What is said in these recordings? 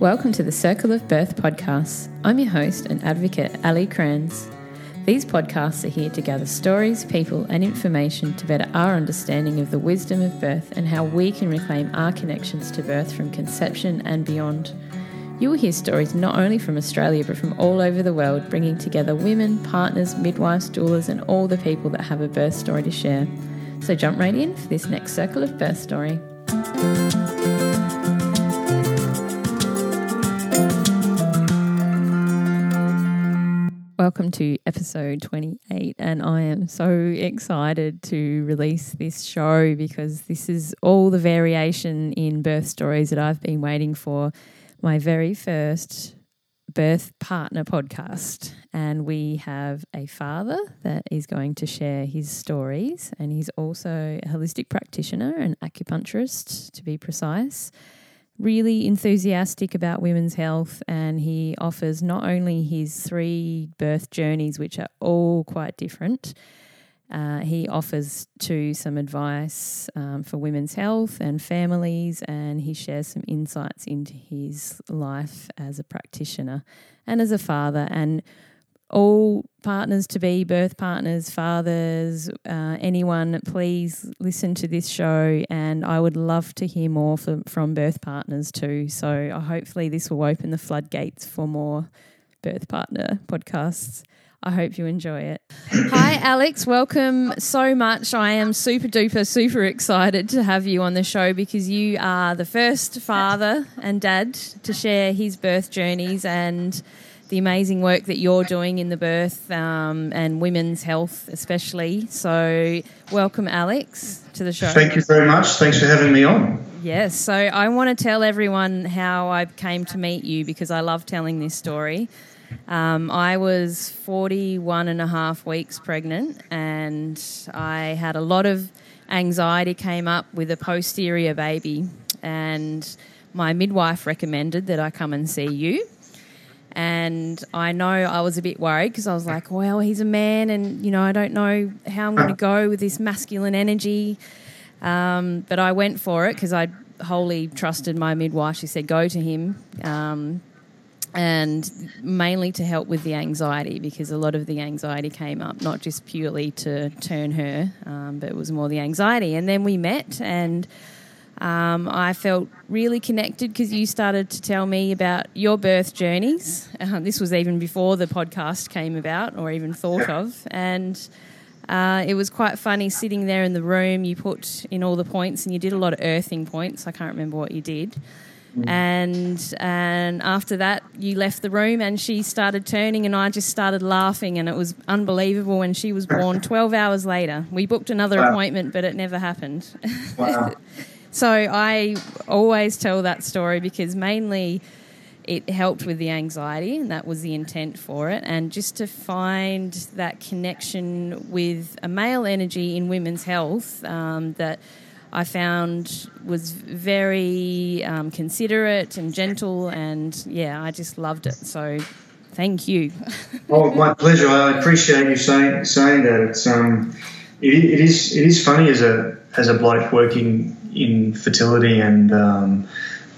Welcome to the Circle of Birth podcast. I'm your host and advocate, Ali Kranz. These podcasts are here to gather stories, people, and information to better our understanding of the wisdom of birth and how we can reclaim our connections to birth from conception and beyond. You will hear stories not only from Australia but from all over the world, bringing together women, partners, midwives, doulas, and all the people that have a birth story to share. So jump right in for this next circle of birth story. Welcome to episode 28, and I am so excited to release this show because this is all the variation in birth stories that I've been waiting for. My very first birth partner podcast, and we have a father that is going to share his stories, and he's also a holistic practitioner and acupuncturist, to be precise really enthusiastic about women's health and he offers not only his three birth journeys, which are all quite different, uh, he offers to some advice um, for women's health and families, and he shares some insights into his life as a practitioner and as a father. And all partners to be, birth partners, fathers, uh, anyone, please listen to this show. And I would love to hear more from, from birth partners too. So uh, hopefully, this will open the floodgates for more birth partner podcasts. I hope you enjoy it. Hi, Alex. Welcome so much. I am super duper, super excited to have you on the show because you are the first father and dad to share his birth journeys and the amazing work that you're doing in the birth um, and women's health, especially. So, welcome, Alex, to the show. Thank you very much. Thanks for having me on. Yes, so I want to tell everyone how I came to meet you because I love telling this story. Um, I was 41 and a half weeks pregnant, and I had a lot of anxiety came up with a posterior baby, and my midwife recommended that I come and see you and I know I was a bit worried because I was like, well, he's a man, and you know, I don't know how I'm going to go with this masculine energy. Um, but I went for it because I wholly trusted my midwife. She said, go to him. Um, and mainly to help with the anxiety because a lot of the anxiety came up, not just purely to turn her, um, but it was more the anxiety. And then we met and um, I felt really connected because you started to tell me about your birth journeys. Uh, this was even before the podcast came about or even thought of. And uh, it was quite funny sitting there in the room. You put in all the points and you did a lot of earthing points. I can't remember what you did. Mm. And and after that, you left the room, and she started turning, and I just started laughing, and it was unbelievable. When she was born, twelve hours later, we booked another wow. appointment, but it never happened. Wow. So I always tell that story because mainly it helped with the anxiety, and that was the intent for it. And just to find that connection with a male energy in women's health um, that I found was very um, considerate and gentle, and yeah, I just loved it. So thank you. oh, my pleasure. I appreciate you saying saying that. It's um, it, it is it is funny as a as a bloke working in fertility and um,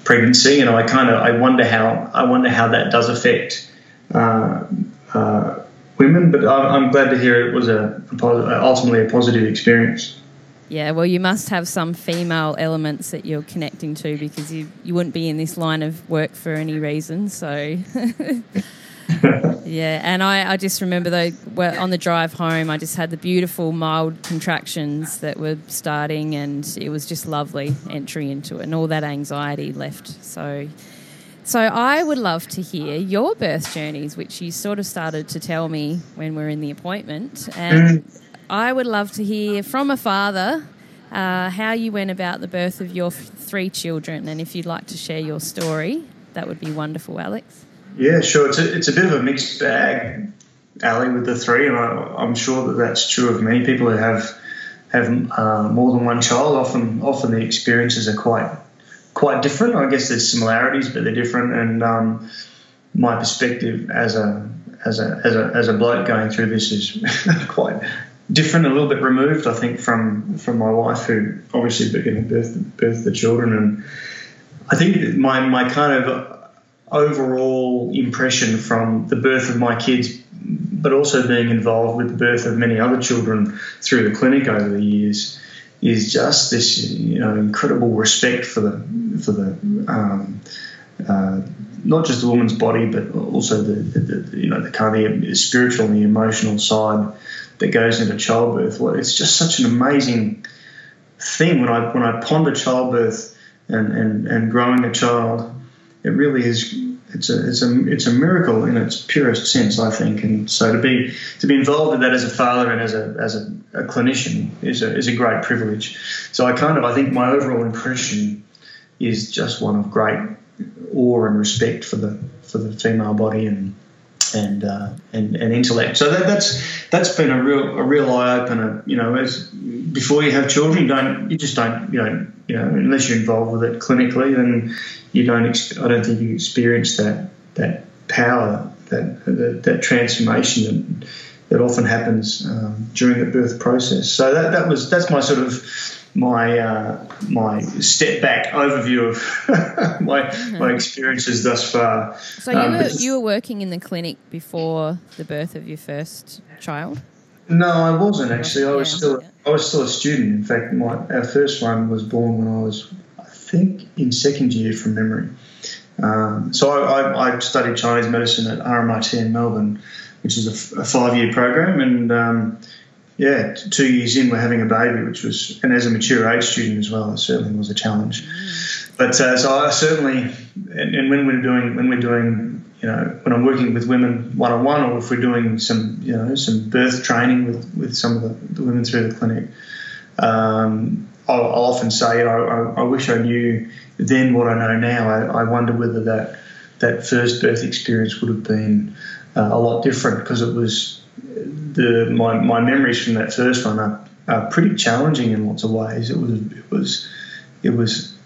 pregnancy, and I kind of I wonder how I wonder how that does affect uh, uh, women. But I'm, glad to hear it was a, a ultimately a positive experience. Yeah, well, you must have some female elements that you're connecting to because you, you wouldn't be in this line of work for any reason. So yeah, and I, I just remember though on the drive home, I just had the beautiful mild contractions that were starting, and it was just lovely entry into it, and all that anxiety left. So, so I would love to hear your birth journeys, which you sort of started to tell me when we are in the appointment, and mm. I would love to hear from a father. Uh, how you went about the birth of your f- three children, and if you'd like to share your story, that would be wonderful, Alex. Yeah, sure. It's a, it's a bit of a mixed bag, Ali, with the three, and I, am sure that that's true of many people who have have uh, more than one child. Often, often the experiences are quite quite different. I guess there's similarities, but they're different. And um, my perspective as a as a as a as a bloke going through this is quite different, a little bit removed, I think, from from my wife, who obviously began birth birth the children, and I think my my kind of overall impression from the birth of my kids, but also being involved with the birth of many other children through the clinic over the years, is just this you know incredible respect for the for the um, uh, not just the woman's body, but also the, the, the you know the kind of the spiritual and the emotional side that goes into childbirth. Well, it's just such an amazing thing when I when I ponder childbirth and, and, and growing a child. It really is. It's a it's a it's a miracle in its purest sense, I think. And so to be to be involved in that as a father and as a as a, a clinician is a is a great privilege. So I kind of I think my overall impression is just one of great awe and respect for the for the female body and and uh, and, and intellect. So that, that's that's been a real a real eye opener. You know, as before you have children, you don't you just don't you know you know unless you're involved with it clinically, then you don't. I don't think you experience that that power that that, that transformation that that often happens um, during the birth process. So that that was that's my sort of my uh, my step back overview of my mm-hmm. my experiences thus far. So you um, were you were working in the clinic before the birth of your first child. No, I wasn't actually. I was still I was still a student. In fact, my our first one was born when I was I think in second year from memory. Um, so I, I, I, studied Chinese medicine at RMIT in Melbourne, which is a, a five year program, and um, yeah, two years in, we're having a baby, which was, and as a mature age student as well, it certainly was a challenge. But uh, so I certainly, and, and, when we're doing, when we're doing, you know, when I'm working with women one on one, or if we're doing some, you know, some birth training with, with some of the, the women through the clinic, um, I'll, I'll, often say, you know, I, I, wish I knew then what I know now. I, I wonder whether that that first birth experience would have been uh, a lot different because it was the my, my memories from that first one are, are pretty challenging in lots of ways. It was it was it was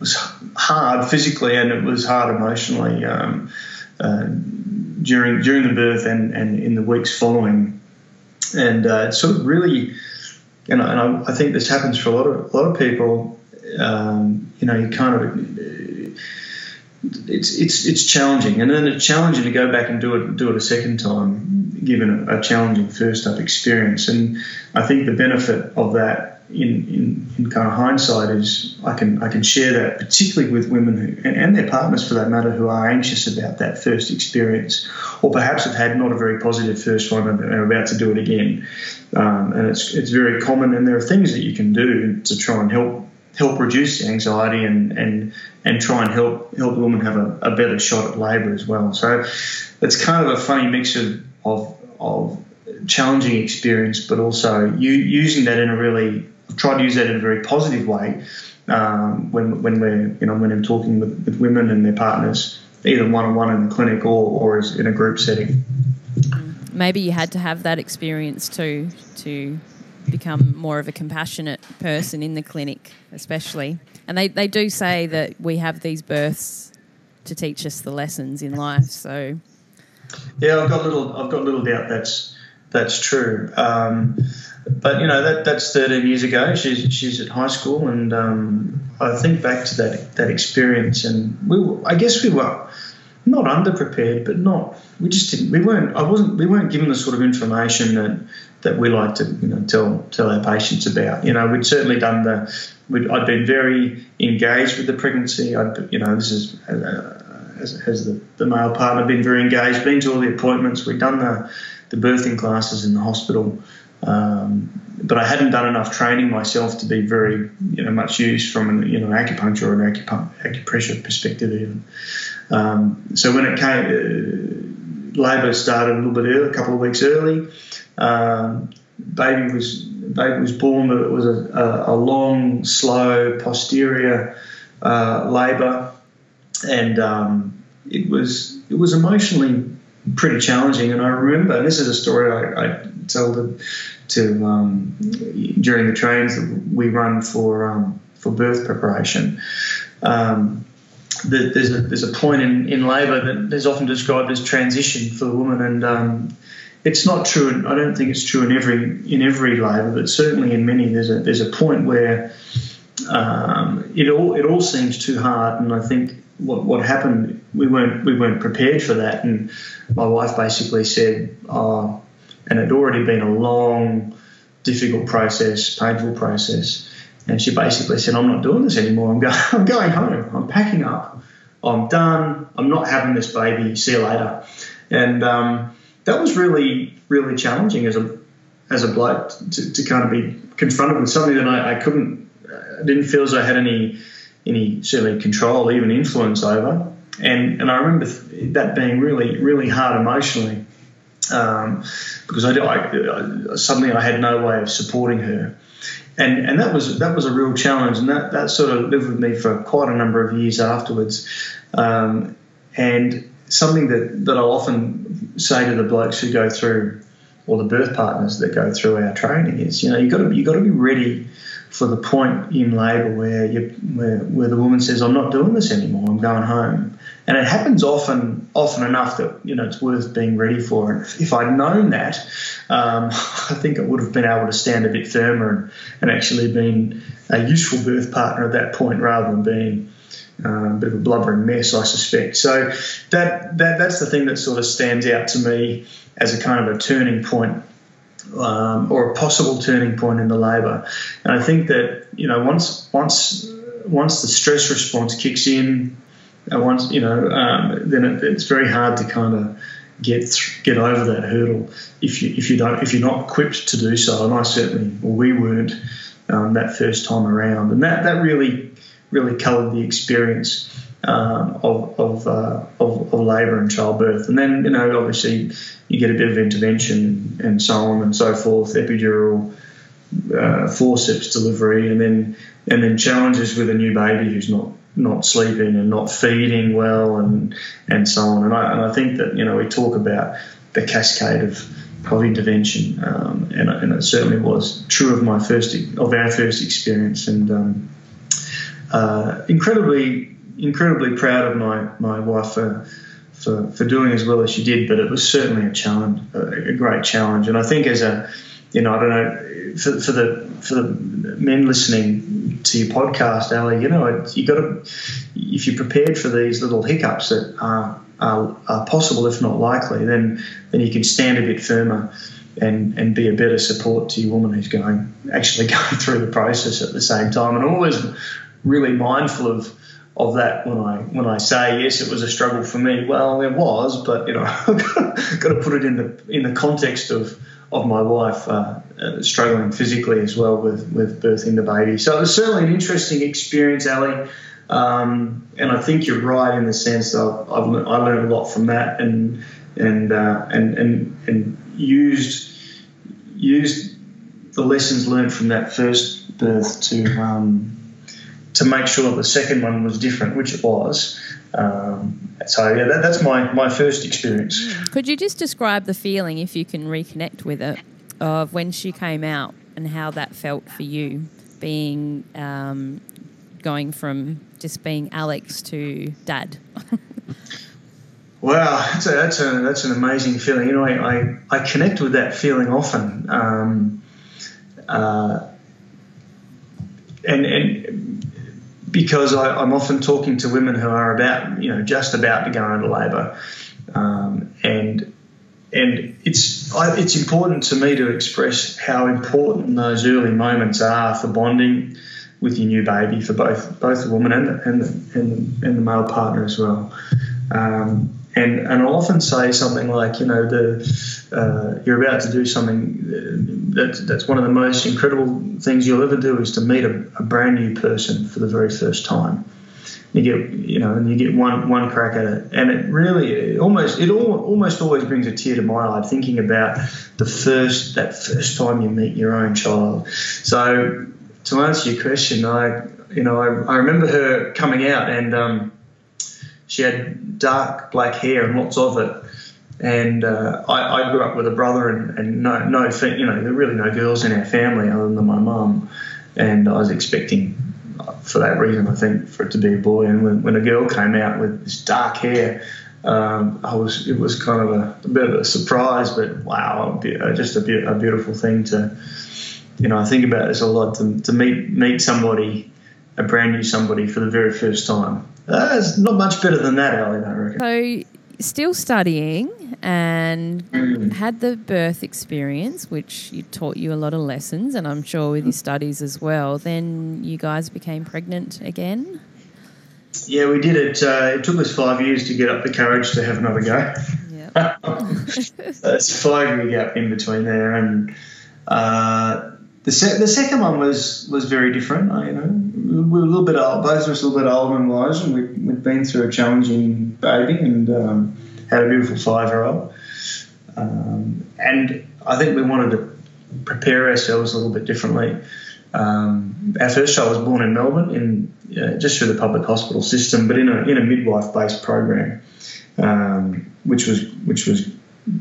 was hard physically and it was hard emotionally um, uh, during during the birth and, and in the weeks following. And uh, it sort of really, you know, and I, I, think this happens for a lot of a lot of people. Um, you know, you kind of it's it's it's challenging, and then it's challenging to go back and do it do it a second time, given a, challenging first up experience. And I think the benefit of that in, in, in kind of hindsight is I can I can share that particularly with women who, and, and, their partners for that matter who are anxious about that first experience, or perhaps have had not a very positive first one and are about to do it again. Um, and it's it's very common, and there are things that you can do to try and help help reduce anxiety and, and and try and help help the woman have a, a better shot at labour as well. So it's kind of a funny mix of of, of challenging experience, but also you, using that in a really try to use that in a very positive way um, when when we're you know when I'm talking with, with women and their partners, either one on one in the clinic or or in a group setting. Maybe you had to have that experience too to become more of a compassionate person in the clinic, especially. And they, they do say that we have these births to teach us the lessons in life. So, yeah, I've got little I've got little doubt that's that's true. Um, but you know that that's 13 years ago. She's she's at high school, and um, I think back to that that experience, and we were, I guess we were not underprepared, but not we just didn't we weren't I wasn't we weren't given the sort of information that that we like to you know tell tell our patients about. You know, we'd certainly done the I'd been very engaged with the pregnancy. I'd you know this is uh, as, as the, the male partner been very engaged, been to all the appointments. We'd done the the birthing classes in the hospital. Um, but I hadn't done enough training myself to be very, you know, much use from an, you know, acupuncture or an acupressure perspective even. Um, so when it came, uh, labour started a little bit early, a couple of weeks early. Um, baby was baby was born, but it was a, a, a long, slow posterior uh, labour, and um, it was it was emotionally pretty challenging. And I remember, and this is a story I, I tell to, to um, during the trains that we run for um, for birth preparation. Um, there's a there's a point in, in labour that is often described as transition for the woman, and um, it's not true. I don't think it's true in every in every labour, but certainly in many, there's a there's a point where um, it all it all seems too hard, and I think what what happened we weren't we weren't prepared for that, and my wife basically said, "Oh," and it had already been a long, difficult process, painful process, and she basically said, "I'm not doing this anymore. I'm going I'm going home. I'm packing up. I'm done. I'm not having this baby. See you later." And um, that was really really challenging as a as a bloke to, to kind of be confronted with something that I, I couldn't, I didn't feel as I had any any certainly control, even influence over. And and I remember that being really really hard emotionally um, because I, I, suddenly I had no way of supporting her. And, and that was that was a real challenge, and that, that sort of lived with me for quite a number of years afterwards. Um, and something that, that I often say to the blokes who go through, or the birth partners that go through our training is, you know, you got to you got to be ready for the point in labour where where, where the woman says, "I'm not doing this anymore. I'm going home." And it happens often often enough that you know it's worth being ready for. And if I'd known that, um, I think I would have been able to stand a bit firmer and, and actually been a useful birth partner at that point rather than being uh, a bit of a blubbering mess, I suspect. So that, that that's the thing that sort of stands out to me as a kind of a turning point um, or a possible turning point in the labour. And I think that you know once once once the stress response kicks in, and once you know, um, then it, it's very hard to kind of get get over that hurdle if you if you don't if you're not equipped to do so. And I certainly, well, we weren't um, that first time around, and that that really really coloured the experience. Um, of of, uh, of, of labour and childbirth, and then you know obviously you get a bit of intervention and so on and so forth, epidural, uh, forceps delivery, and then and then challenges with a new baby who's not not sleeping and not feeding well and and so on. And I, and I think that you know we talk about the cascade of of intervention, um, and, and it certainly was true of my first of our first experience, and um, uh, incredibly incredibly proud of my my wife for, for for doing as well as she did. But it was certainly a challenge, a, a great challenge. And I think as a you know, I don't know for, for the for the men listening to your podcast, Ali, you know, you got to if you're prepared for these little hiccups that are, are, are possible, if not likely, then then you can stand a bit firmer and and be a better support to your woman who's going actually going through the process at the same time, and always really mindful of of that when I when I say yes, it was a struggle for me. Well, it was, but you know, I've got to put it in the in the context of of my wife uh, uh, struggling physically as well with with birthing the baby. So it was certainly an interesting experience, Ali. Um, and I think you're right in the sense that I've, I've I learned a lot from that and and uh, and and and used used the lessons learned from that first birth to um, to make sure the second one was different, which it was. Um, so yeah, that, that's my my first experience. Could you just describe the feeling, if you can reconnect with it, of when she came out and how that felt for you, being um, going from just being Alex to Dad? Wow, that's a, that's a that's an amazing feeling. You know, I, I, I connect with that feeling often, um, uh, and and because I, am often talking to women who are about, you know, just about to go into labour, um, and and it's it's important to me to express how important those early moments are for bonding with your new baby for both both the woman and the, and the, and the, and the male partner as well. Um, and and I'll often say something like, you know, the uh, you're about to do something that that's one of the most incredible things you'll ever do is to meet a, a brand new person for the very first time. You get you know, and you get one one crack at it, and it really almost it all, almost always brings a tear to my eye thinking about the first that first time you meet your own child. So to answer your question, I you know I, I remember her coming out and. Um, she had dark black hair and lots of it. And uh, I, I, grew up with a brother and, and no, no, you know, there were really no girls in our family other than my mum. And I was expecting, for that reason, I think, for it to be a boy. And when, when a girl came out with this dark hair, um, I was it was kind of a, a, bit of a surprise, but wow, just a, a beautiful thing to, you know, I think about this a lot to, to meet meet somebody, a brand new somebody for the very first time Uh, it's not much better than that, Ali, I reckon. So, still studying and had the birth experience, which you taught you a lot of lessons, and I'm sure with your studies as well. Then you guys became pregnant again. Yeah, we did it. Uh, it took us five years to get up the courage to have another go. Yeah. It's a five year gap in between there, and uh, the se- the second one was was very different. Uh, you know, we were a little bit old, both of us a little bit older than was, and we, we'd been through a challenging baby and um, had a beautiful five year old. Um, and I think we wanted to prepare ourselves a little bit differently. Um, our first child was born in Melbourne, in uh, just through the public hospital system, but in a in a midwife based program, um, which was which was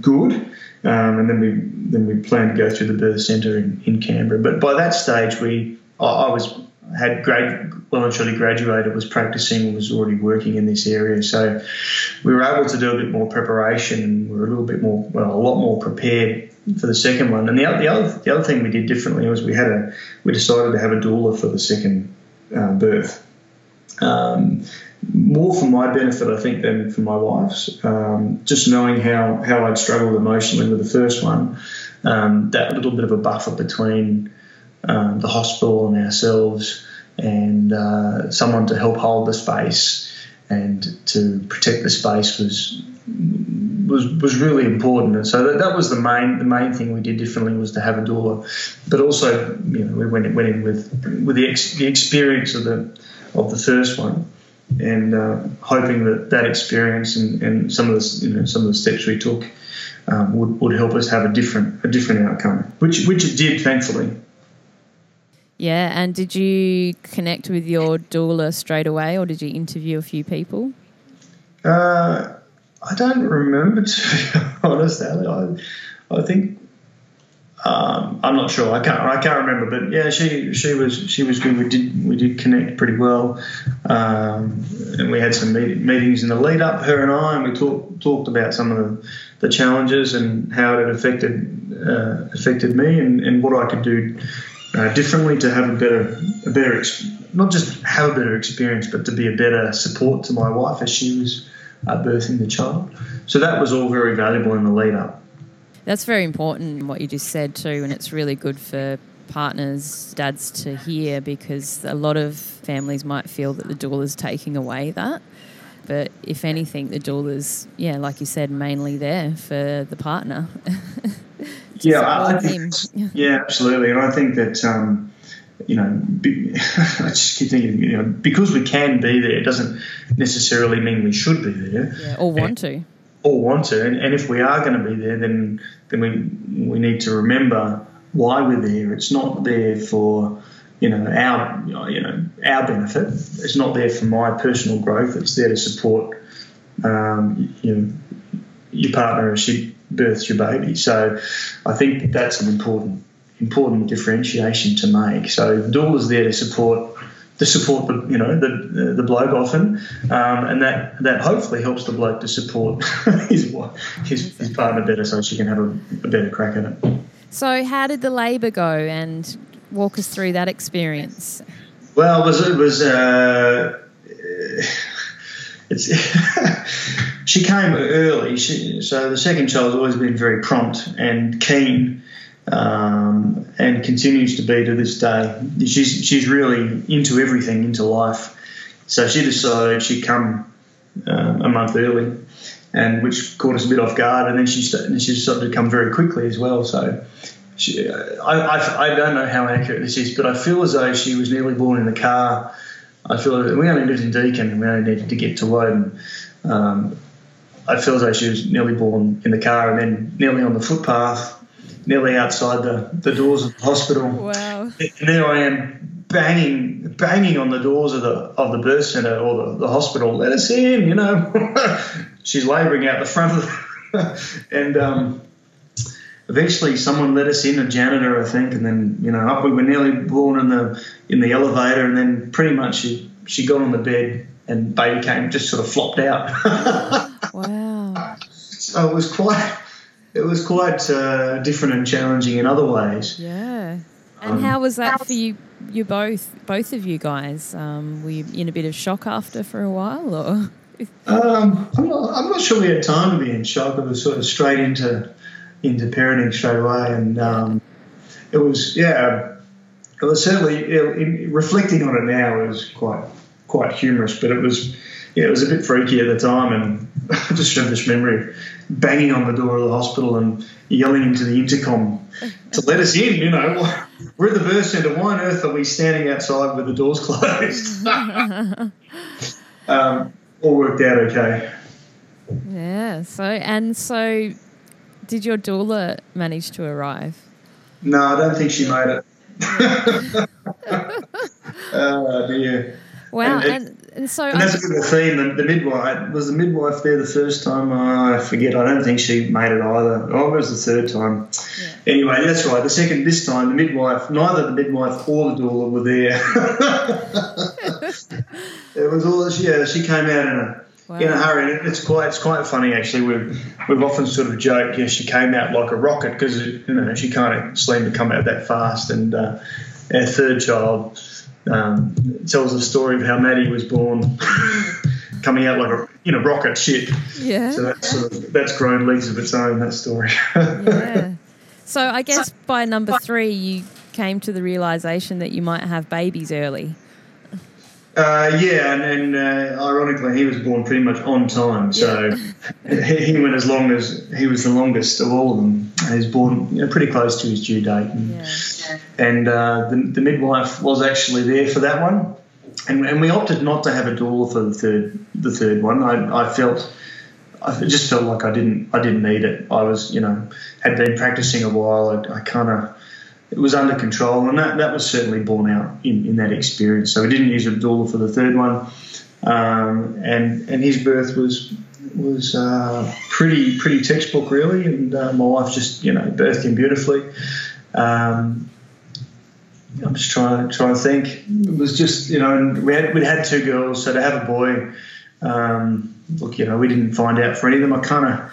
good. Um, and then we then we planned to go through the birth centre in, in Canberra. But by that stage, we I, I was had grad, well and truly graduated, was practicing, was already working in this area. So we were able to do a bit more preparation and we were a little bit more, well, a lot more prepared for the second one. And the, the other the other thing we did differently was we had a we decided to have a doula for the second uh, birth. Um, more for my benefit, I think, than for my wife's. Um, just knowing how, how I'd struggled emotionally with the first one, um, that little bit of a buffer between um, the hospital and ourselves, and uh, someone to help hold the space and to protect the space was was was really important. And so that, that was the main the main thing we did differently was to have a doula, but also you know we went went in with with the, ex, the experience of the of the first one and uh, hoping that that experience and, and some of the you know some of the steps we took um, would, would help us have a different a different outcome, which which it did, thankfully. Yeah, and did you connect with your doula straight away, or did you interview a few people? Uh, I don't remember to be honest, Ali. I, I think um, I'm not sure. I can't. I can't remember. But yeah, she she was she was good. We did we did connect pretty well, um, and we had some meet, meetings in the lead up. Her and I, and we talked talked about some of the, the challenges and how it had affected uh, affected me, and, and what I could do uh, differently to have a better a better not just have a better experience, but to be a better support to my wife as she was uh, birthing the child. So that was all very valuable in the lead up. That's very important, what you just said too, and it's really good for partners, dads to hear because a lot of families might feel that the doula is taking away that. But if anything, the doula's, yeah, like you said, mainly there for the partner. yeah, think, yeah, absolutely. And I think that, um, you know, be, I just keep thinking, you know, because we can be there doesn't necessarily mean we should be there. Yeah, or want to all want to. And, and if we are going to be there, then then we we need to remember why we're there. It's not there for you know our you know our benefit. It's not there for my personal growth. It's there to support um, you know your partner as she births your baby. So I think that's an important important differentiation to make. So the is there to support to support the you know the the bloke often, um, and that that hopefully helps the bloke to support his his, his partner better, so she can have a, a better crack at it. So, how did the labour go? And walk us through that experience. Well, it was it was. Uh, it's she came early. She, so the second child's always been very prompt and keen um, and continues to be to this day. She's she's really into everything, into life. So she decided she'd come um, a month early, and which caught us a bit off guard. And then she started, she decided to come very quickly as well. So. She, I, I, I don't know how accurate this is, but I feel as though she was nearly born in the car. I feel we only lived in Deakin we only needed to get to Woden. Um, I feel as though she was nearly born in the car and then nearly on the footpath nearly outside the, the doors of the hospital. Wow. And there I am banging banging on the doors of the of the birth centre or the, the hospital. Let us in, you know. She's labouring out the front of the, and um, eventually someone let us in, a janitor, I think, and then you know up we were nearly born in the in the elevator, and then pretty much she she got on the bed and baby came just sort of flopped out. wow. So it was quite it was quite uh, different and challenging in other ways. Yeah. And um, how was that for you you both, both of you guys, um, were you in a bit of shock after for a while, or? um, I'm, not, I'm not sure we had time to be in shock. It was sort of straight into into parenting straight away, and um, it was yeah, it was certainly it, reflecting on it now is quite quite humorous, but it was yeah, it was a bit freaky at the time, and I just have this memory of banging on the door of the hospital and yelling into the intercom to let us in. You know, we're at the birth centre. Why on earth are we standing outside with the doors closed? um, all worked out okay. Yeah. So and so, did your doula manage to arrive? No, I don't think she made it. oh dear. Wow, and, and, and so and that's a a theme. The, the, midwife was the midwife there the first time. Oh, I forget. I don't think she made it either. Oh, it was the third time. Yeah. Anyway, that's right. The second this time, the midwife, neither the midwife or the doula were there. it was all. Yeah, she came out in a. Wow. In a hurry, it's quite it's quite funny actually. We've we've often sort of joked, yeah, she came out like a rocket because you know she kind of seemed to come out that fast. And uh, our third child, um, tells the story of how Maddie was born, coming out like a you know rocket ship. Yeah. So that's sort of, that's grown legs of its own. That story. yeah. So I guess by number three, you came to the realization that you might have babies early. Uh, yeah, and, and uh, ironically, he was born pretty much on time. So yeah. he, he, went as long as he was the longest of all of them. He was born you know, pretty close to his due date, and, yeah. and uh, the, the, midwife was actually there for that one. And, and, we opted not to have a doula for the third the third one. I, I felt I just felt like I didn't I didn't need it. I was you know had been practicing a while. I, I kind of it was under control, and that, that was certainly borne out in, in that experience. So we didn't use a doula for the third one, um, and and his birth was was uh, pretty pretty textbook really, and uh, my wife just you know birthed him beautifully. Um, I'm just trying to try to think. It was just you know we had we had two girls, so to have a boy, um, look you know we didn't find out for any of them. I kind of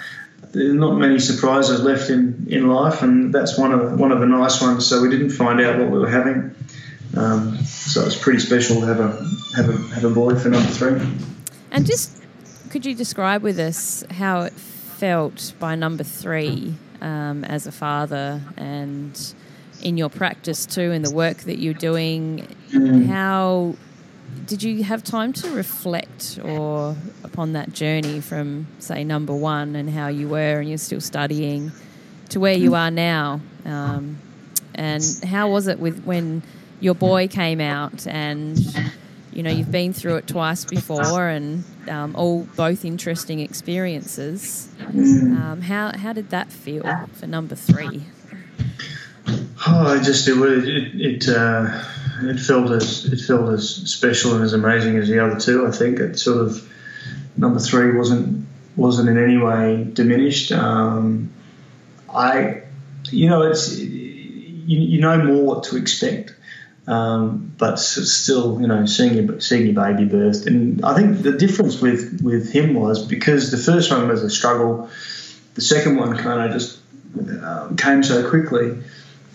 there's not many surprises left in, in life, and that's one of one of the nice ones. So we didn't find out what we were having. Um, so it was pretty special to have a have a have a boy for number three. And just could you describe with us how it felt by number three um, as a father and in your practice too, in the work that you're doing? Mm. How did you have time to reflect or upon that journey from say number one and how you were and you're still studying to where you are now? Um, and how was it with when your boy came out and you know you've been through it twice before and um, all both interesting experiences um, how, how did that feel for number three? Oh I just it, it, it uh it felt as it felt as special and as amazing as the other two. I think it sort of number three wasn't wasn't in any way diminished. Um, I, you know, it's you, you know more what to expect. Um, but still, you know, seeing your seeing your baby birth, and I think the difference with with him was because the first one was a struggle, the second one kind of just um, came so quickly.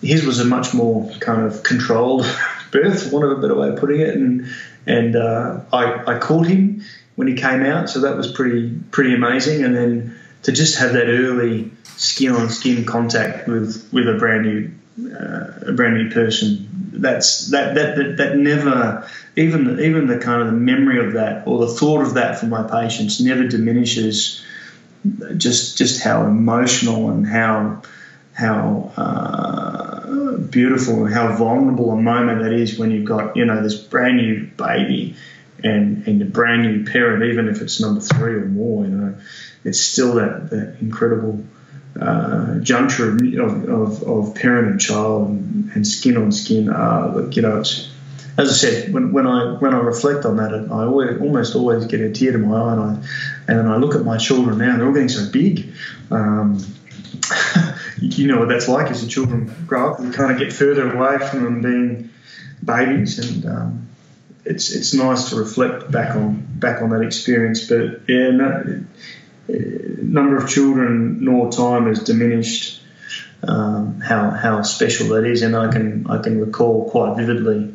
His was a much more kind of controlled birth, want of a better way of putting it. And and uh, I, I caught him when he came out, so that was pretty pretty amazing. And then to just have that early skin on skin contact with with a brand new uh, a brand new person, that's that, that that that never even even the kind of the memory of that or the thought of that for my patients never diminishes just just how emotional and how how uh, beautiful how vulnerable a moment that is when you've got you know this brand new baby and and a brand new parent, even if it's number three or more. You know, it's still that that incredible uh, juncture of, of, of, parent and child and, and skin on skin. Uh, look, you know, as I said, when, when I when I reflect on that, I always, almost always get a tear to my eye, and I and I look at my children now; they're all getting so big. Um, you know what that's like as the children grow up and kind of get further away from them being babies, and um, it's it's nice to reflect back on back on that experience. But yeah, no, number of children nor time has diminished um, how how special that is, and I can I can recall quite vividly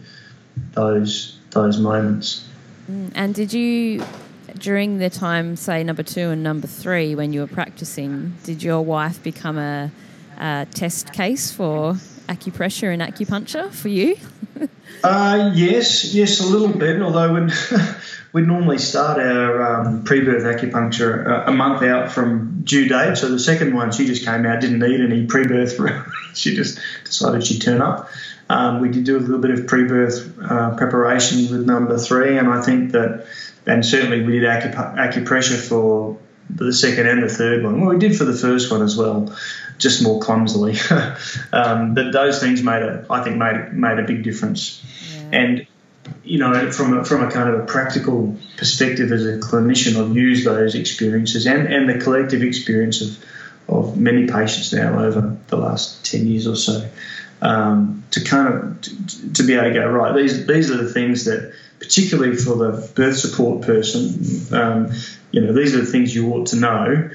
those those moments. Mm, and did you, during the time, say number two and number three, when you were practicing, did your wife become a, a test case for acupressure and acupuncture for you? uh, yes, yes, a little bit. Although when we normally start our um, pre-birth acupuncture a month out from due date. So the second one, she just came out, didn't need any pre-birth. she just decided she'd turn up. Um, we did do a little bit of pre-birth uh, preparation with number three, and I think that, and certainly we did acup- acupressure for the second and the third one. Well, we did for the first one as well, just more clumsily. um, but those things made a, I think, made made a big difference. Yeah. And you know, from a, from a kind of a practical perspective as a clinician, I've used those experiences and, and the collective experience of, of many patients now over the last 10 years or so um, to kind of to, to, be able to go, right, these, these are the things that, particularly for the birth support person, um, you know, these are the things you ought to know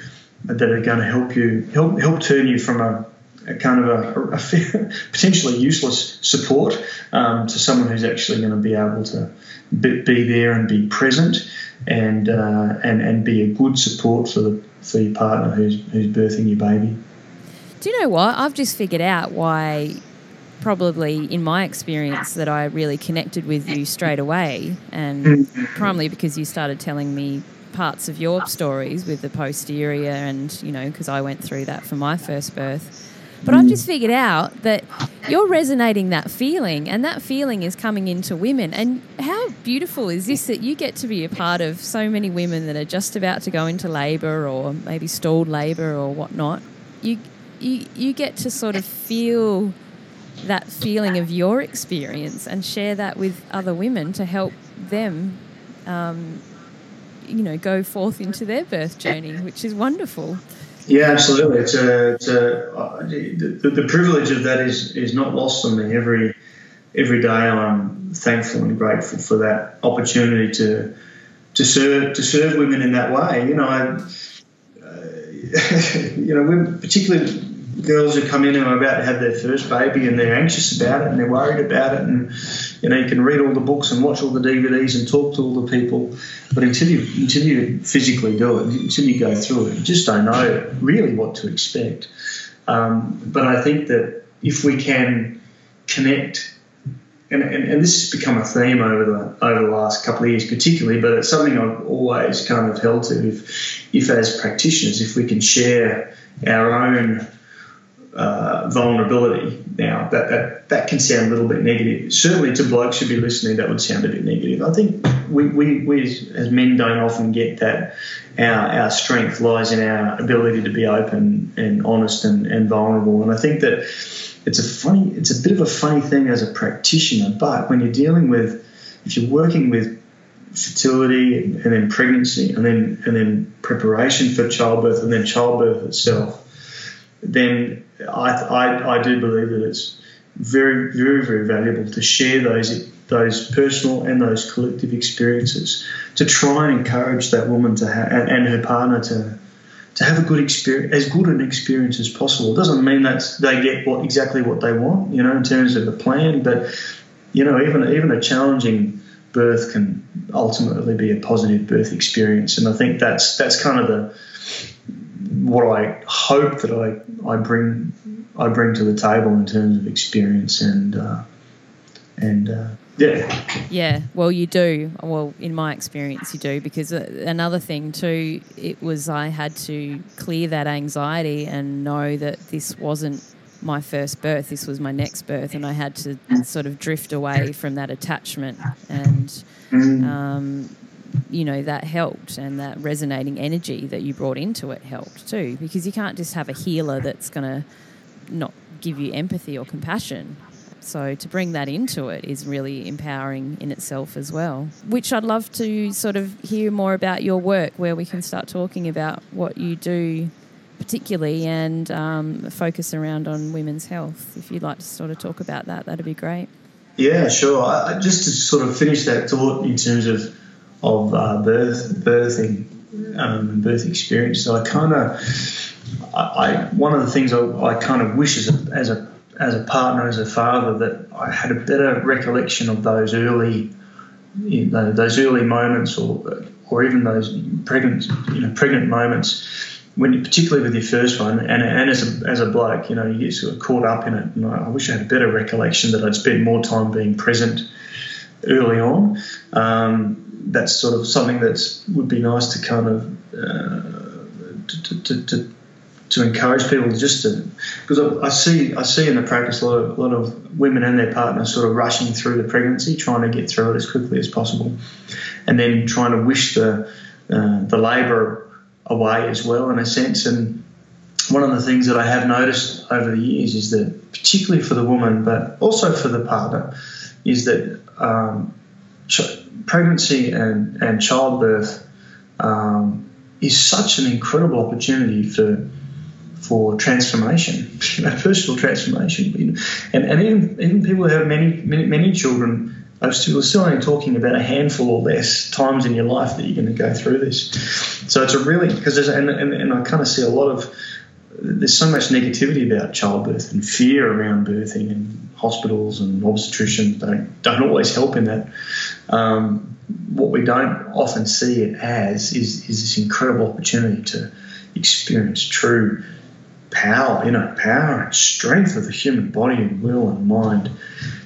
that are going to help you, help, help turn you from a a kind of a, a potentially useless support um, to someone who's actually going to be able to be, be there and be present and uh, and and be a good support for the for your partner who's who's birthing your baby. Do you know what? I've just figured out why probably in my experience that I really connected with you straight away and mm-hmm. primarily because you started telling me parts of your stories with the posterior and you know because I went through that for my first birth but I've just figured out that you're resonating that feeling, and that feeling is coming into women. And how beautiful is this that you get to be a part of so many women that are just about to go into labour or maybe stalled labour or whatnot? You, you, you get to sort of feel that feeling of your experience and share that with other women to help them, um, you know, go forth into their birth journey, which is wonderful. Yeah, absolutely. It's a, it's a uh, the, the privilege of that is is not lost on me. Every every day, I'm thankful and grateful for that opportunity to to serve to serve women in that way. You know, I, uh, you know, women, particularly girls who come in and are about to have their first baby and they're anxious about it and they're worried about it and you know you can read all the books and watch all the DVDs and talk to all the people but until you until you physically do it until you go through it you just don't know really what to expect um, but I think that if we can connect and, and, and, this has become a theme over the over the last couple of years, particularly. But it's something I've always kind of held to. If, if as practitioners, if we can share our own uh, vulnerability. Now, that, that, that can sound a little bit negative. Certainly to blokes who be listening, that would sound a bit negative. I think we, we, we as, men don't often get that. Our, our strength lies in our ability to be open and honest and, and vulnerable. And I think that it's a funny, it's a bit of a funny thing as a practitioner, but when you're dealing with, if you're working with fertility and then pregnancy and then and then preparation for childbirth and then childbirth itself, then I, I, I do believe that it's very, very, very valuable to share those those personal and those collective experiences to try and encourage that woman to and, and her partner to to have a good experience, as good an experience as possible. It doesn't mean that they get what exactly what they want, you know, in terms of the plan, but you know, even even a challenging birth can ultimately be a positive birth experience, and I think that's that's kind of the what I hope that I, I bring I bring to the table in terms of experience and uh, and uh, yeah. Yeah, well, you do. Well, in my experience, you do because uh, another thing too, it was I had to clear that anxiety and know that this wasn't my first birth. This was my next birth, and I had to sort of drift away from that attachment and. Mm. Um, you know that helped and that resonating energy that you brought into it helped too because you can't just have a healer that's going to not give you empathy or compassion. So to bring that into it is really empowering in itself as well which i'd love to sort of hear more about your work where we can start talking about what you do particularly and um, focus around on women's health. If you'd like to sort of talk about that that'd be great. Yeah sure. I, just to sort of finish that thought in terms of of uh, birth, birthing, um, birth experience. So I kind of, I, I, one of the things I, I kind of wish as a, as a as a partner, as a father, that I had a better recollection of those early, you know, those early moments, or or even those pregnant, you know, pregnant moments when, particularly with your first one, and, and as a as a bloke, you know, you get sort of caught up in it. And I, I wish I had a better recollection that I'd spent more time being present early on. Um, that's sort of something that would be nice to kind of uh, to, to, to, to, encourage people just to because I, see I see in the practice a lot of a lot of women and their partners sort of rushing through the pregnancy, trying to get through it as quickly as possible, and then trying to wish the uh, the labour away as well in a sense. And one of the things that I have noticed over the years is that, particularly for the woman, but also for the partner, is that um, pregnancy and, and childbirth um, is such an incredible opportunity for for transformation, you know, personal transformation. And, and even, even people who have many, many, many children was still, still only talking about a handful or less times in your life that you're going to go through this. So it's a really because there's and, and, and I kind of see a lot of there's so much negativity about childbirth and fear around birthing and hospitals and obstetricians don't don't always help in that. Um, what we don't often see it as is is this incredible opportunity to experience true power, you know, power and strength of the human body and will and mind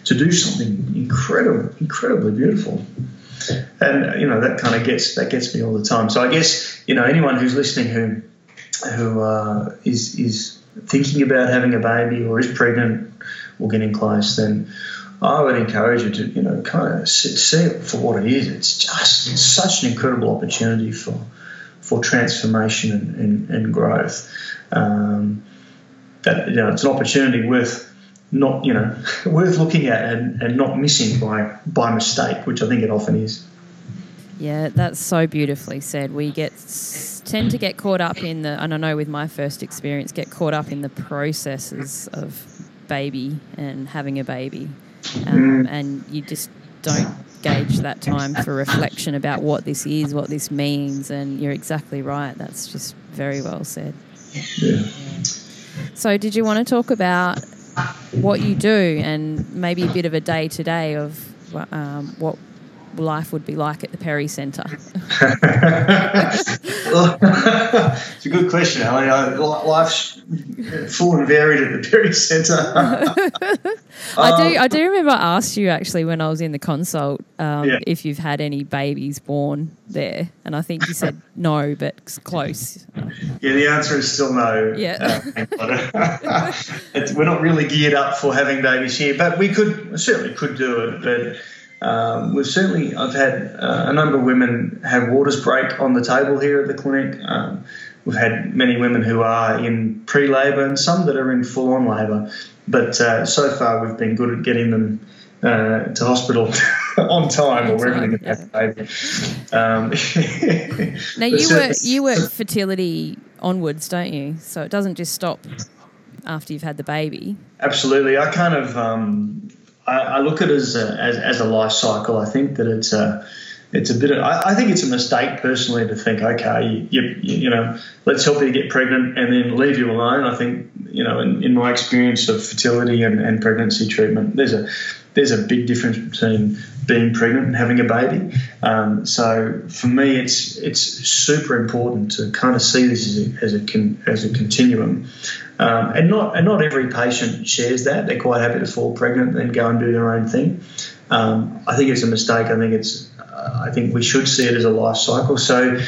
to do something incredible, incredibly beautiful. And you know that kind of gets that gets me all the time. So I guess you know anyone who's listening who who uh, is is thinking about having a baby or is pregnant or getting close, then I would encourage you to you know kind of see it for what it is. It's just it's such an incredible opportunity for for transformation and, and, and growth. Um, that you know it's an opportunity worth not you know worth looking at and, and not missing by by mistake, which I think it often is. Yeah, that's so beautifully said. We get tend to get caught up in the, and I know with my first experience, get caught up in the processes of baby and having a baby, um, mm. and you just don't gauge that time for reflection about what this is, what this means, and you're exactly right. That's just very well said. Yeah. So, did you want to talk about what you do and maybe a bit of a day to day of um, what life would be like at the Perry Centre? it's a good question, Ali. Life's full and varied at the Perry Centre. I do. I do remember I asked you actually when I was in the consult um, yeah. if you've had any babies born there, and I think you said no, but close. Yeah, the answer is still no. Yeah, uh, we're not really geared up for having babies here, but we could certainly could do it, but. Um, we've certainly, I've had uh, a number of women have waters break on the table here at the clinic. Um, we've had many women who are in pre labour and some that are in full on labour. But uh, so far, we've been good at getting them uh, to hospital on time or wherever they get baby. Um, now, you work, you work fertility onwards, don't you? So it doesn't just stop after you've had the baby. Absolutely. I kind of. Um, I, I look at it as a, as, as a life cycle. I think that it's a it's a bit. Of, I, I, think it's a mistake personally to think, okay, you, you, you, know, let's help you get pregnant and then leave you alone. I think you know, in, in my experience of fertility and, and pregnancy treatment, there's a there's a big difference between being pregnant and having a baby. Um, so for me, it's it's super important to kind of see this as a, as a, as a continuum. Um, and not and not every patient shares that. They're quite happy to fall pregnant and go and do their own thing. Um, I think it's a mistake. I think it's uh, I think we should see it as a life cycle. So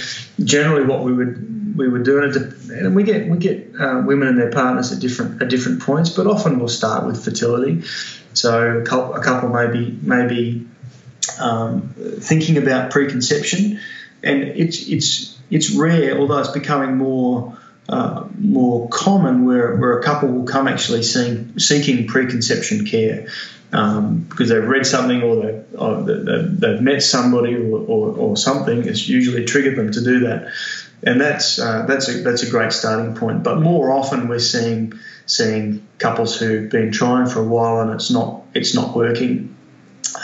generally, what we would we would do, and we get we get uh, women and their partners at different at different points, but often we'll start with fertility. So a couple, a couple maybe maybe um, thinking about preconception, and it's it's it's rare, although it's becoming more uh, more common where, where a couple will come actually seeing, seeking preconception care um, because they've read something or, they, or they've, met somebody or, or, or, something. It's usually triggered them to do that, and that's uh, that's a that's a great starting point. But more often we're seeing seeing couples who've been trying for a while and it's not it's not working.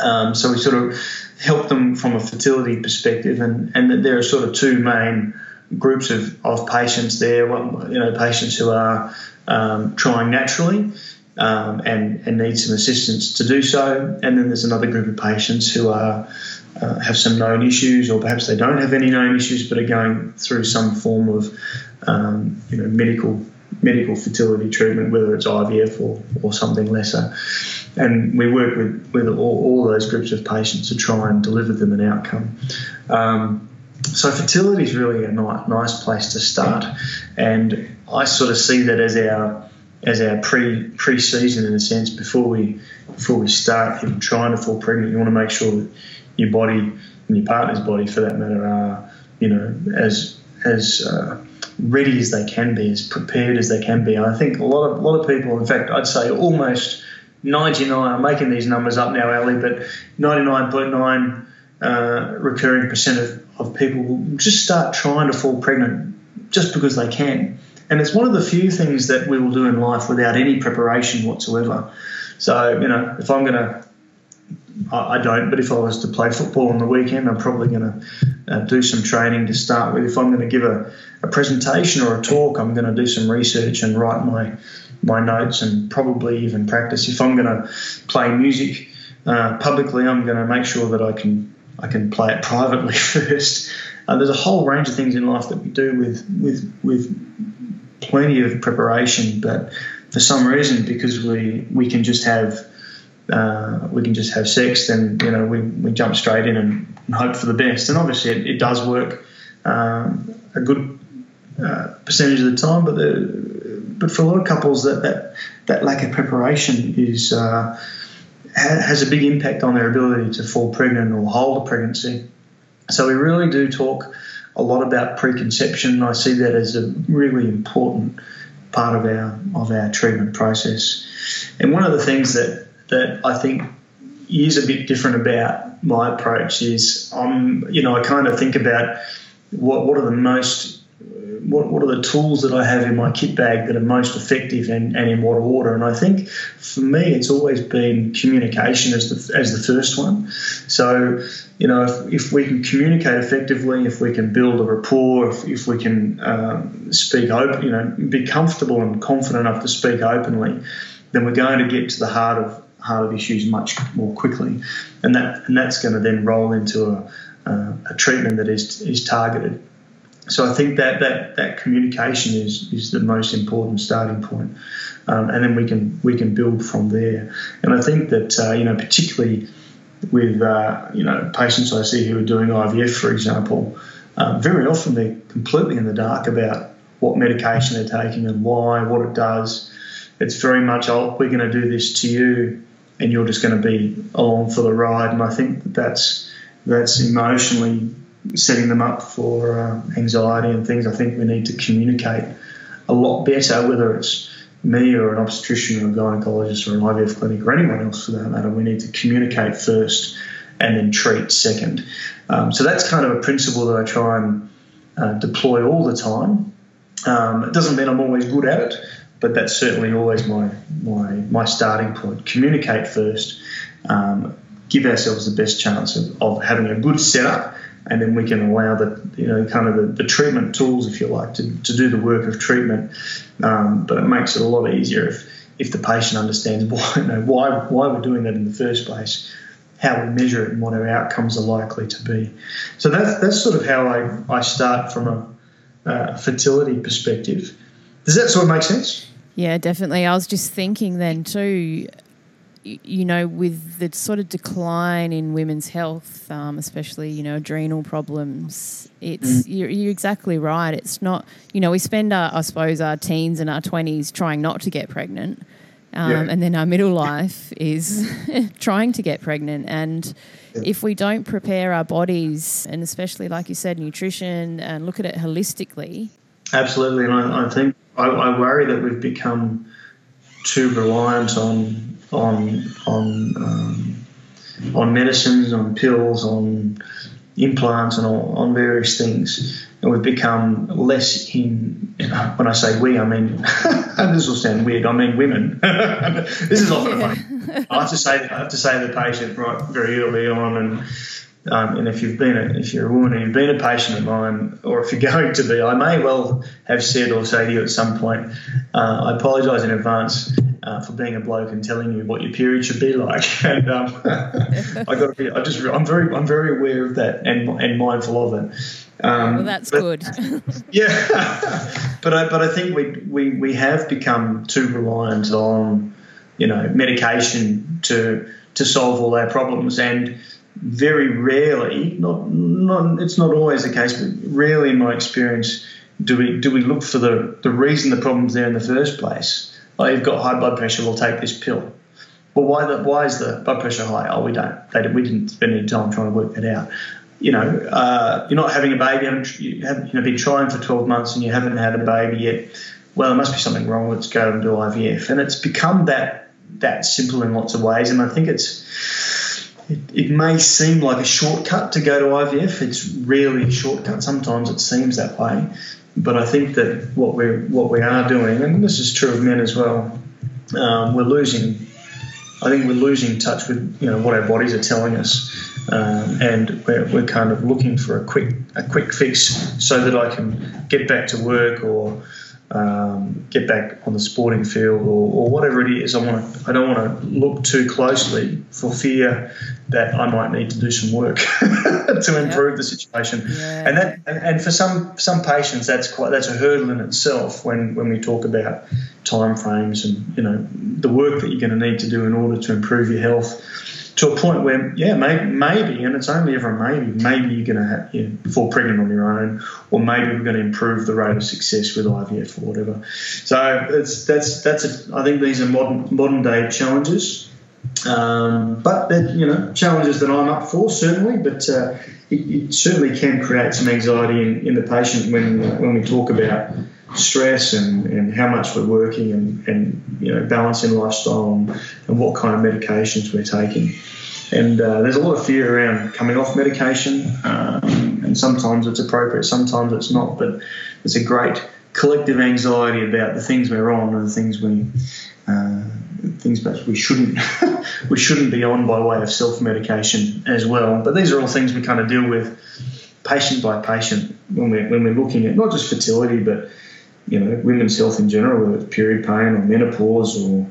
Um, so we sort of help them from a fertility perspective, and and there are sort of two main groups of, of patients there. You know, patients who are um, trying naturally, um, and, and need some assistance to do so. And then there's another group of patients who are uh, have some known issues, or perhaps they don't have any known issues, but are going through some form of um, you know medical medical fertility treatment, whether it's IVF or, or something lesser. And we work with, with all, all those groups of patients to try and deliver them an outcome. Um, so fertility is really a nice, place to start, and I sort of see that as our as our pre pre season in a sense before we before we start even trying to fall pregnant. You want to make sure that your body and your partner's body, for that matter, are you know as as uh, ready as they can be, as prepared as they can be. And I think a lot of a lot of people, in fact, I'd say almost 99. I'm making these numbers up now, Ali, but 99.9 uh, recurring percent of, of people will just start trying to fall pregnant just because they can. And it's one of the few things that we will do in life without any preparation whatsoever. So, you know, if I'm going to I, don't, but if I was to play football on the weekend, I'm probably going to uh, do some training to start with. If I'm going to give a, a presentation or a talk, I'm going to do some research and write my my notes and probably even practice. If I'm going to play music uh, publicly, I'm going to make sure that I can I can play it privately first. Uh, there's a whole range of things in life that we do with with with plenty of preparation, but for some reason, because we we can just have uh, we can just have sex, then you know we, we jump straight in and, and hope for the best. And obviously, it, it does work um, a good uh, percentage of the time, but the, but for a lot of couples, that that, that lack of preparation is uh, has a big impact on their ability to fall pregnant or hold a pregnancy. So we really do talk a lot about preconception. I see that as a really important part of our of our treatment process. And one of the things that that I think is a bit different about my approach is I'm, you know, I kind of think about what, what are the most, what, what are the tools that I have in my kit bag that are most effective and, and in what order. And I think for me, it's always been communication as the, as the first one. So, you know, if, if we can communicate effectively, if we can build a rapport, if, if we can um, speak open, you know, be comfortable and confident enough to speak openly, then we're going to get to the heart of heart of issues much more quickly, and that and that's going to then roll into a, uh, a treatment that is is targeted. So I think that that, that communication is, is the most important starting point. Um, and then we can we can build from there. And I think that uh, you know particularly with uh, you know patients I see who are doing IVF, for example, um, very often they're completely in the dark about what medication they're taking and why, what it does. It's very much, oh, we're going to do this to you and you're just going to be along for the ride. And I think that that's that's emotionally setting them up for uh, anxiety and things. I think we need to communicate a lot better, whether it's me or an obstetrician or a gynecologist or an IVF clinic or anyone else for that matter. We need to communicate first and then treat second. Um, so that's kind of a principle that I try and uh, deploy all the time. Um, it doesn't mean I'm always good at it, but that's certainly always my my my starting point. Communicate first, um, give ourselves the best chance of, of, having a good setup, and then we can allow the you know kind of the, the treatment tools, if you like, to, to do the work of treatment. Um, but it makes it a lot easier if if the patient understands why you know, why why we're doing that in the first place how we measure it and what our outcomes are likely to be. So that's that's sort of how I, I start from a uh, fertility perspective. Does that sort of make sense? Yeah, definitely. I was just thinking then too, you know, with the sort of decline in women's health, um, especially, you know, adrenal problems, it's, mm. you're, you're, exactly right. It's not, you know, we spend, our, I suppose, our teens and our 20s trying not to get pregnant. Um, yeah. And then our middle life is trying to get pregnant. And yeah. if we don't prepare our bodies, and especially, like you said, nutrition, and look at it holistically. Absolutely. And I, I think I, I worry that we've become too reliant on on on um, on medicines, on pills, on implants, and on, on various things, and we've become less in. When I say we, I mean this will sound weird. I mean women. this is often funny. I have to say I have to say to the patient right very early on, and um, and if you've been a, if you're a woman and you've been a patient of mine, or if you're going to be, I may well have said or say to you at some point, uh, I apologise in advance. Uh, for being a bloke and telling you what your period should be like. And um, I got to be, I just, I'm very, I'm very aware of that and and mindful of it. Um, well, that's but, good. yeah, but I, but I think we, we we have become too reliant on, you know, medication to to solve all our problems and very rarely, not, not it's not always the case, but rarely in my experience do we do we look for the, the reason the problem's there in the first place. Oh, you've got high blood pressure, we'll take this pill. Well, why the, why is the blood pressure high? Oh, we don't. They, we didn't spend any time trying to work that out. You know, uh, you're not having a baby. You have you know, been trying for 12 months and you haven't had a baby yet. Well, there must be something wrong. Let's go and do IVF. And it's become that that simple in lots of ways. And I think it's it, it, may seem like a shortcut to go to IVF. It's really a shortcut. Sometimes it seems that way, but I think that what we what we are doing, and this is true of men as well, um, we're losing. I think we're losing touch with you know what our bodies are telling us, um, and we're, we're kind of looking for a quick a quick fix so that I can get back to work or um, get back on the sporting field or, or, whatever it is. I want to. I don't want to look too closely for fear that I might need to do some work to improve yep. the situation. Yeah. And that and, and, for some some patients that's quite that's a hurdle in itself when when we talk about time frames and you know the work that you're going to need to do in order to improve your health to a point where, yeah, maybe, maybe, and it's only ever maybe, maybe you're going to you know, fall pregnant on your own, or maybe we're going to improve the rate of success with IVF or whatever. So it's that's that's a, I think these are modern modern day challenges, um, but you know challenges that I'm up for certainly, but. Uh, it, it, certainly can create some anxiety in, in the patient when when we talk about stress and, and how much we're working and, and you know balancing lifestyle and, and what kind of medications we're taking. And uh, there's a lot of fear around coming off medication, um, and sometimes it's appropriate, sometimes it's not. But there's a great collective anxiety about the things we're on and the things we uh, things perhaps we shouldn't we shouldn't be on by way of self medication as well. But these are all things we kind of deal with patient by patient when we're when we're looking at not just fertility but you know, women's health in general, whether it's period pain or menopause or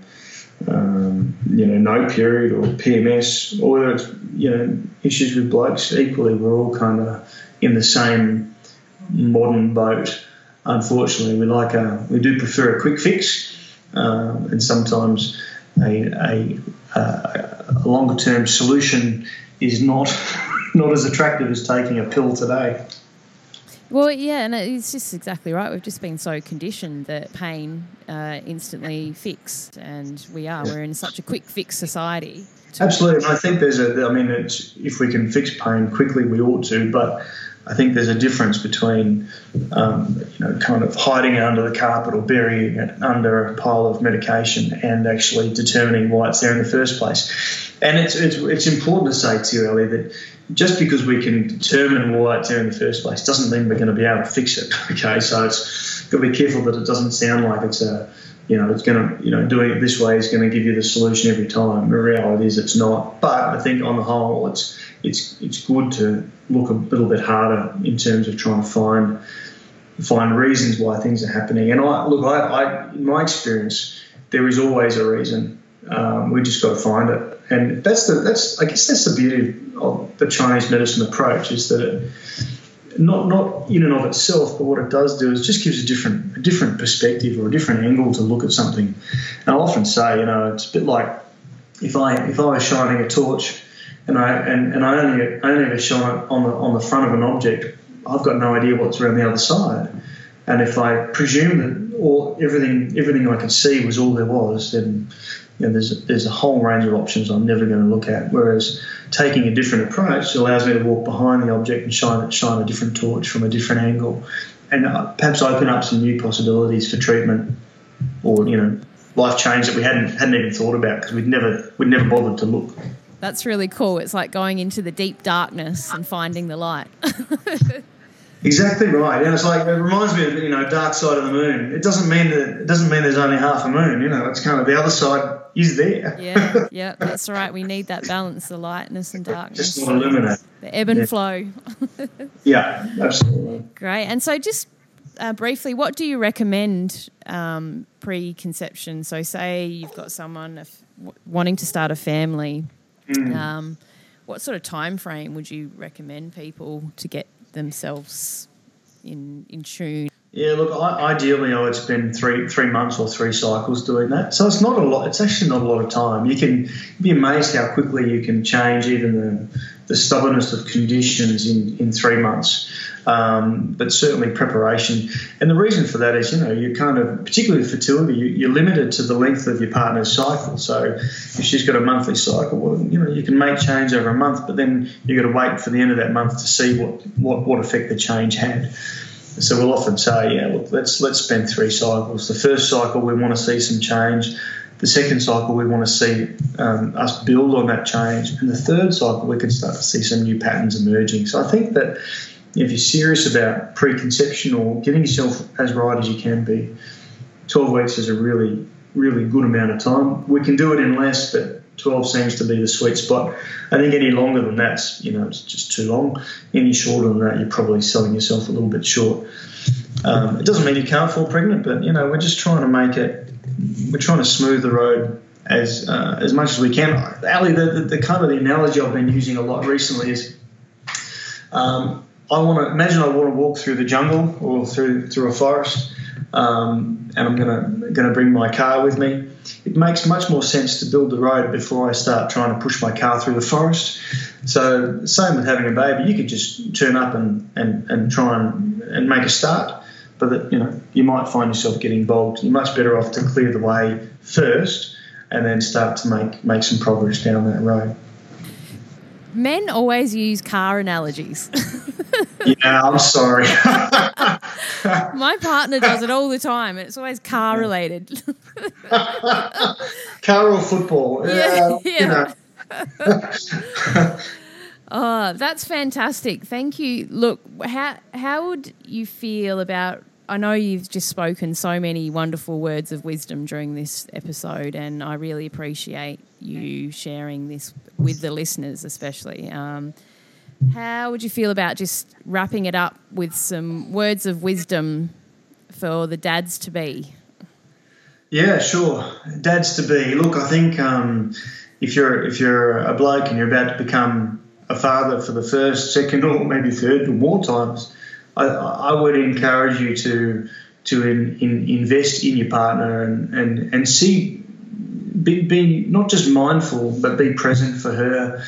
um, you know, no period or PMS, or whether it's you know issues with blokes. Equally, we're all kind of in the same modern boat. Unfortunately, we like a we do prefer a quick fix, um, and sometimes a, a, a longer term solution is not not as attractive as taking a pill today. Well, yeah, and it's just exactly right. We've just been so conditioned that pain uh, instantly fixed, and we are. We're in such a quick fix society. Absolutely, and I think there's a. I mean, if we can fix pain quickly, we ought to. But I think there's a difference between, um, you know, kind of hiding it under the carpet or burying it under a pile of medication and actually determining why it's there in the first place. And it's it's, it's important to say to you, Ellie, that just because we can determine why it's there in the first place doesn't mean we're going to be able to fix it. Okay, so it's got to be careful that it doesn't sound like it's a you know, it's going to, you know, doing it this way is going to give you the solution every time. The reality is it's not. But I think on the whole, it's it's it's good to look a little bit harder in terms of trying to find find reasons why things are happening. And I look, I, I in my experience, there is always a reason. Um, we just got to find it, and that's the that's I guess that's the beauty of the Chinese medicine approach is that it not not in and of itself, but what it does do is just gives a different a different perspective or a different angle to look at something. And I often say, you know, it's a bit like if I if I was shining a torch and I and, and I only I only ever shine it on the on the front of an object, I've got no idea what's around the other side. And if I presume that all everything everything I could see was all there was, then you know, there's there's a whole range of options I'm never going to look at. Whereas taking a different approach allows me to walk behind the object and shine shine a different torch from a different angle, and uh, perhaps open up some new possibilities for treatment, or you know, life change that we hadn't hadn't even thought about because we'd never we'd never bothered to look. That's really cool. It's like going into the deep darkness and finding the light. Exactly right. And it's like it reminds me of you know dark side of the moon. It doesn't mean that it doesn't mean there's only half a moon. You know, it's kind of the other side is there. yeah, yeah, that's right. We need that balance, the lightness and darkness. Just to illuminate the ebb and yeah. flow. yeah, absolutely. Great. And so, just uh, briefly, what do you recommend um, pre-conception? So, say you've got someone f- wanting to start a family. Mm. Um, what sort of time frame would you recommend people to get themselves in in tune? Yeah, look, I, ideally I would spend three three months or three cycles doing that. So it's not a lot. It's actually not a lot of time. You can be amazed how quickly you can change even the, the stubbornness of conditions in, in three months. Um, but certainly preparation. And the reason for that is, you know, you kind of, particularly with fertility, you, are limited to the length of your partner's cycle. So if she's got a monthly cycle, well, you know, you can make change over a month, but then you've got to wait for the end of that month to see what, what, what effect the change had. So we'll often say, yeah, look, let's let's spend three cycles. The first cycle we want to see some change. The second cycle we want to see um, us build on that change, and the third cycle we can start to see some new patterns emerging. So I think that if you're serious about preconception or getting yourself as right as you can be, 12 weeks is a really really good amount of time. We can do it in less, but 12 seems to be the sweet spot. I think any longer than that's, you know, it's just too long. Any shorter than that, you're probably selling yourself a little bit short. Um, it doesn't mean you can't fall pregnant, but, you know, we're just trying to make it, we're trying to smooth the road as uh, as much as we can. Ali, the, the, the, kind of the analogy I've been using a lot recently is um, I want to imagine I want to walk through the jungle or through through a forest, um, and I'm gonna gonna bring my car with me it makes much more sense to build the road before I start trying to push my car through the forest. So, same with having a baby, you could just turn up and, and, and try and, and make a start, but that, you know you might find yourself getting bogged. You're much better off to clear the way first and then start to make make some progress down that road. Men always use car analogies. yeah, I'm sorry. My partner does it all the time, and it's always car related. car or football? Yeah, yeah. You know. oh, that's fantastic. Thank you. Look, how how would you feel about I know you've just spoken so many wonderful words of wisdom during this episode, and I really appreciate you sharing this with the listeners, especially. Um, how would you feel about just wrapping it up with some words of wisdom for the dads to be? Yeah, sure. Dads to be. Look, I think um, if you're if you're a bloke and you're about to become a father for the first, second, or maybe third or more times, I, I would encourage you to to in, in invest in your partner and, and, and see be, be not just mindful but be present for her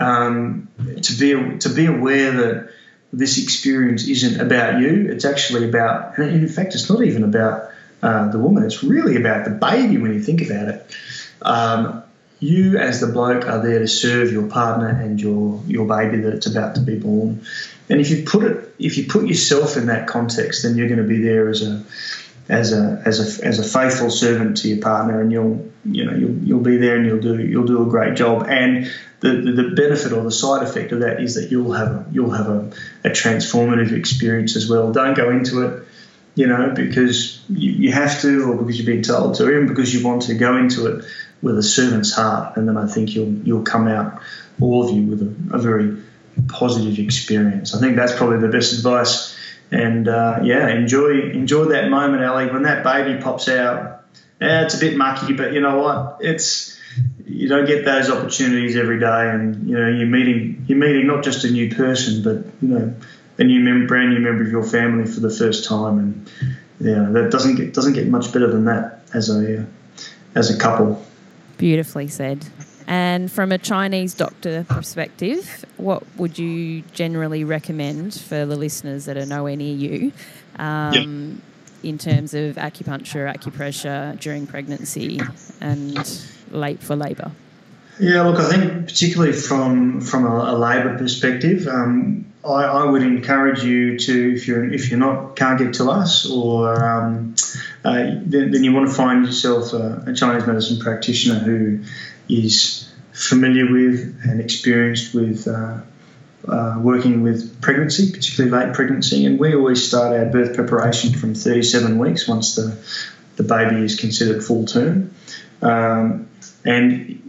um, to be to be aware that this experience isn't about you. It's actually about and in fact it's not even about uh, the woman. It's really about the baby when you think about it. Um, you as the bloke are there to serve your partner and your your baby that's about to be born. And if you put it, if you put yourself in that context, then you're going to be there as a as a as a as a faithful servant to your partner, and you'll you know you'll you'll be there and you'll do you'll do a great job. And the, the, the benefit or the side effect of that is that you'll have a, you'll have a, a transformative experience as well. Don't go into it, you know, because you, you have to or because you've been told to, or even because you want to. Go into it with a servant's heart, and then I think you'll you'll come out all of you with a, a very positive experience. I think that's probably the best advice. And uh, yeah, enjoy enjoy that moment, Ali. When that baby pops out, yeah, it's a bit mucky, but you know what? It's you don't get those opportunities every day, and you know you're meeting you're meeting not just a new person, but you know a new mem- brand new member of your family for the first time, and yeah, that doesn't get doesn't get much better than that as a as a couple. Beautifully said. And from a Chinese doctor perspective, what would you generally recommend for the listeners that are nowhere near you um, in terms of acupuncture, acupressure during pregnancy and late for labour? Yeah, look, I think particularly from from a, a labour perspective, um, I, I, would encourage you to if you're if you're not can't get to us or um, uh, then, then, you want to find yourself a, a Chinese medicine practitioner who is familiar with and experienced with uh, uh, working with pregnancy, particularly late pregnancy. And we always start our birth preparation from 37 weeks once the, the baby is considered full term. Um, and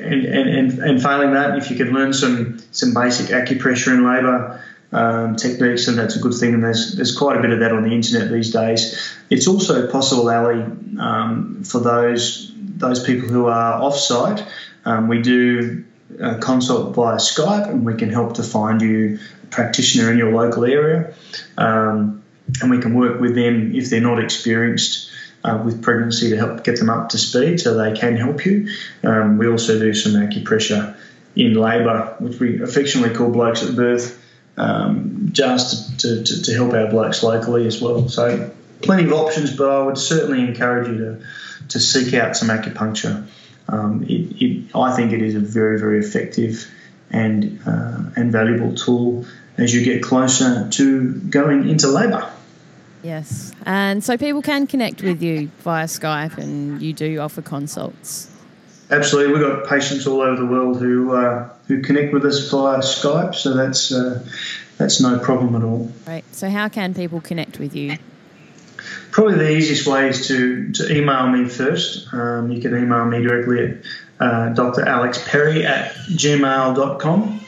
and, and, and, failing that, if you can learn some, some basic acupressure in labour, um, techniques, and that's a good thing. And there's there's quite a bit of that on the internet these days. It's also possible, Ali, um, for those those people who are off-site. Um, we do a consult via Skype, and we can help to find you a practitioner in your local area, um, and we can work with them if they're not experienced. Uh, with pregnancy to help get them up to speed so they can help you. Um, we also do some acupressure in labour, which we affectionately call blokes at birth, um, just to, to, to, help our blokes locally as well. So plenty of options, but I would certainly encourage you to, to seek out some acupuncture. Um, it, it, I think it is a very, very effective and, uh, and valuable tool as you get closer to going into labour. Yes, and so people can connect with you via Skype, and you do offer consults. Absolutely, we've got patients all over the world who uh, who connect with us via Skype, so that's uh, that's no problem at all. Right. So, how can people connect with you? Probably the easiest way is to, to email me first. Um, you can email me directly at uh, dralexperry at gmail.com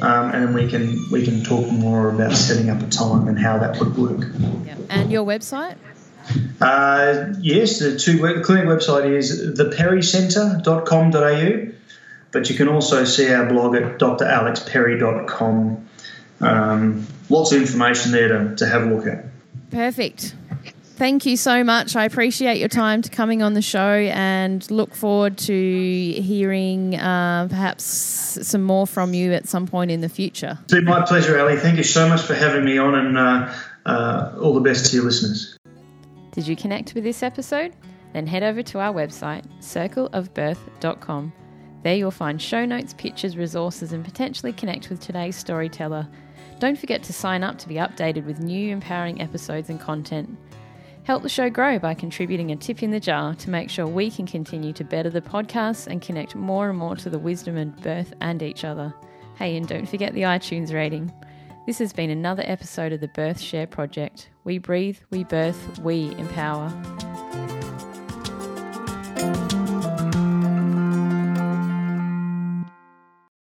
um, and then we can we can talk more about setting up a time and how that would work. And your website? Uh, yes, the two the clinic website is theperrycentre.com.au, but you can also see our blog at dralexperry.com. Um, lots of information there to, to have a look at. Perfect. Thank you so much. I appreciate your time to coming on the show and look forward to hearing uh, perhaps some more from you at some point in the future. It's been my pleasure, Ali. Thank you so much for having me on and uh, uh, all the best to your listeners. Did you connect with this episode? Then head over to our website, circleofbirth.com. There you'll find show notes, pictures, resources, and potentially connect with today's storyteller. Don't forget to sign up to be updated with new empowering episodes and content. Help the show grow by contributing a tip in the jar to make sure we can continue to better the podcast and connect more and more to the wisdom and birth and each other. Hey, and don't forget the iTunes rating. This has been another episode of the Birth Share Project. We breathe, we birth, we empower.